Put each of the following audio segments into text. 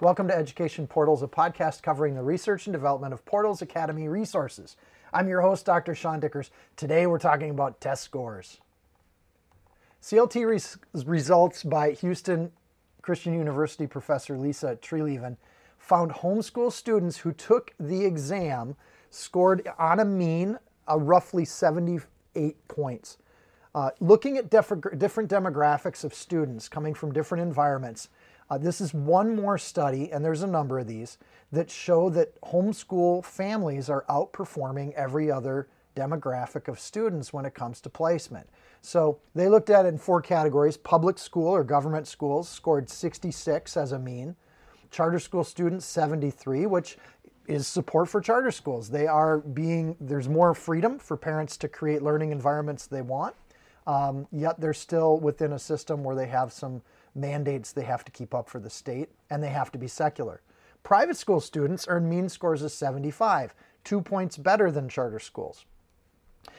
Welcome to Education Portals, a podcast covering the research and development of Portals Academy resources. I'm your host, Dr. Sean Dickers. Today we're talking about test scores. CLT res- results by Houston Christian University professor Lisa Treleaven found homeschool students who took the exam scored on a mean of roughly 78 points. Uh, looking at different demographics of students coming from different environments, uh, this is one more study, and there's a number of these, that show that homeschool families are outperforming every other demographic of students when it comes to placement. So they looked at it in four categories public school or government schools scored 66 as a mean, charter school students 73, which is support for charter schools. They are being, there's more freedom for parents to create learning environments they want, um, yet they're still within a system where they have some mandates they have to keep up for the state, and they have to be secular. Private school students earn mean scores of 75, two points better than charter schools.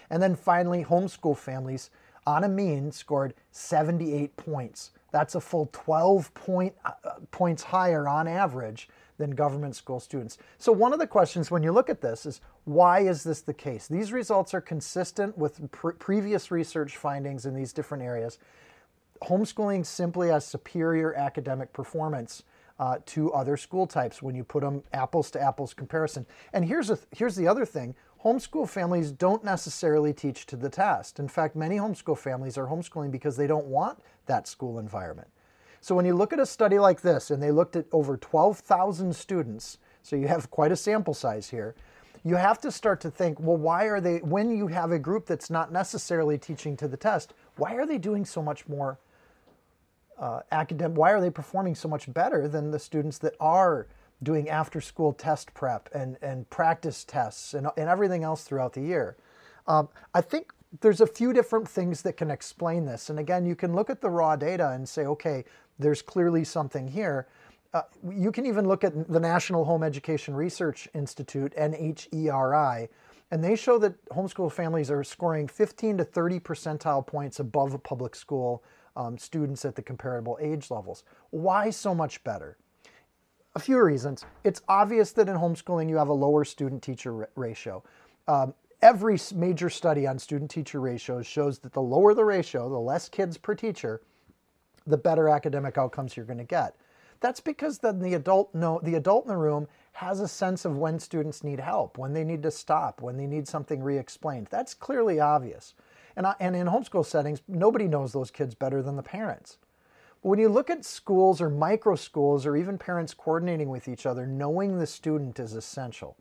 And then finally, homeschool families on a mean scored 78 points. That's a full 12 point, uh, points higher on average than government school students. So, one of the questions when you look at this is why is this the case? These results are consistent with pre- previous research findings in these different areas homeschooling simply has superior academic performance uh, to other school types when you put them apples to apples comparison. And here's, a, here's the other thing homeschool families don't necessarily teach to the test. In fact, many homeschool families are homeschooling because they don't want that school environment. So when you look at a study like this, and they looked at over 12,000 students, so you have quite a sample size here, you have to start to think, well, why are they, when you have a group that's not necessarily teaching to the test, why are they doing so much more uh, academic, why are they performing so much better than the students that are doing after school test prep and, and practice tests and, and everything else throughout the year? Um, I think there's a few different things that can explain this. And again, you can look at the raw data and say, okay, there's clearly something here. Uh, you can even look at the National Home Education Research Institute, NHERI, and they show that homeschool families are scoring 15 to 30 percentile points above a public school um, students at the comparable age levels. Why so much better? A few reasons. It's obvious that in homeschooling you have a lower student teacher ratio. Um, every major study on student teacher ratios shows that the lower the ratio, the less kids per teacher, the better academic outcomes you're going to get. That's because then the adult know the adult in the room has a sense of when students need help, when they need to stop, when they need something re-explained. That's clearly obvious. And, I, and in homeschool settings, nobody knows those kids better than the parents. But when you look at schools or micro schools or even parents coordinating with each other, knowing the student is essential.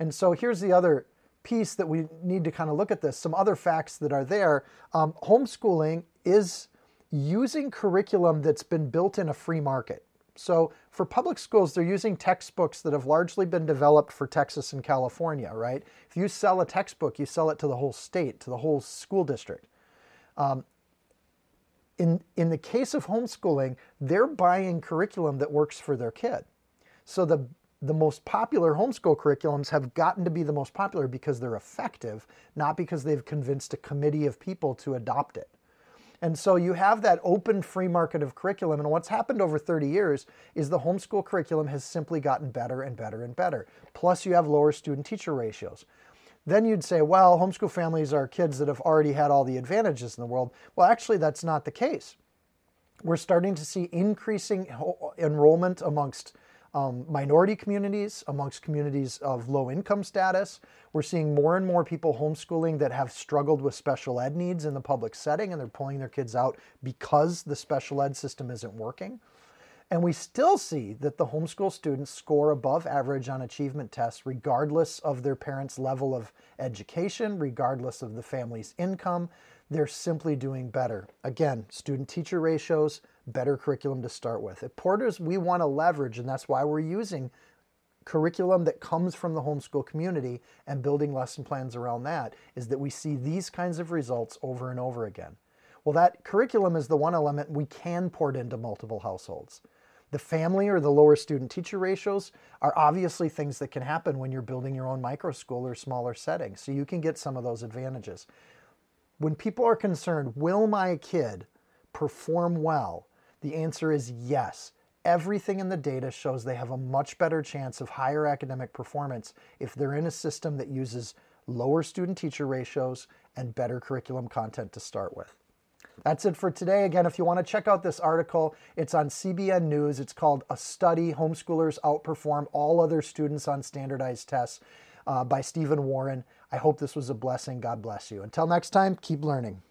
And so here's the other piece that we need to kind of look at this some other facts that are there. Um, homeschooling is using curriculum that's been built in a free market. So for public schools, they're using textbooks that have largely been developed for Texas and California, right? If you sell a textbook, you sell it to the whole state, to the whole school district. Um, in, in the case of homeschooling, they're buying curriculum that works for their kid. So the, the most popular homeschool curriculums have gotten to be the most popular because they're effective, not because they've convinced a committee of people to adopt it. And so you have that open free market of curriculum. And what's happened over 30 years is the homeschool curriculum has simply gotten better and better and better. Plus, you have lower student teacher ratios. Then you'd say, well, homeschool families are kids that have already had all the advantages in the world. Well, actually, that's not the case. We're starting to see increasing enrollment amongst um, minority communities, amongst communities of low income status. We're seeing more and more people homeschooling that have struggled with special ed needs in the public setting and they're pulling their kids out because the special ed system isn't working. And we still see that the homeschool students score above average on achievement tests, regardless of their parents' level of education, regardless of the family's income. They're simply doing better. Again, student teacher ratios, better curriculum to start with. At Portals, we want to leverage, and that's why we're using curriculum that comes from the homeschool community and building lesson plans around that, is that we see these kinds of results over and over again. Well, that curriculum is the one element we can port into multiple households. The family or the lower student teacher ratios are obviously things that can happen when you're building your own micro school or smaller settings. So you can get some of those advantages. When people are concerned, will my kid perform well the answer is yes. everything in the data shows they have a much better chance of higher academic performance if they're in a system that uses lower student teacher ratios and better curriculum content to start with. That's it for today. Again, if you want to check out this article, it's on CBN News. It's called A Study Homeschoolers Outperform All Other Students on Standardized Tests uh, by Stephen Warren. I hope this was a blessing. God bless you. Until next time, keep learning.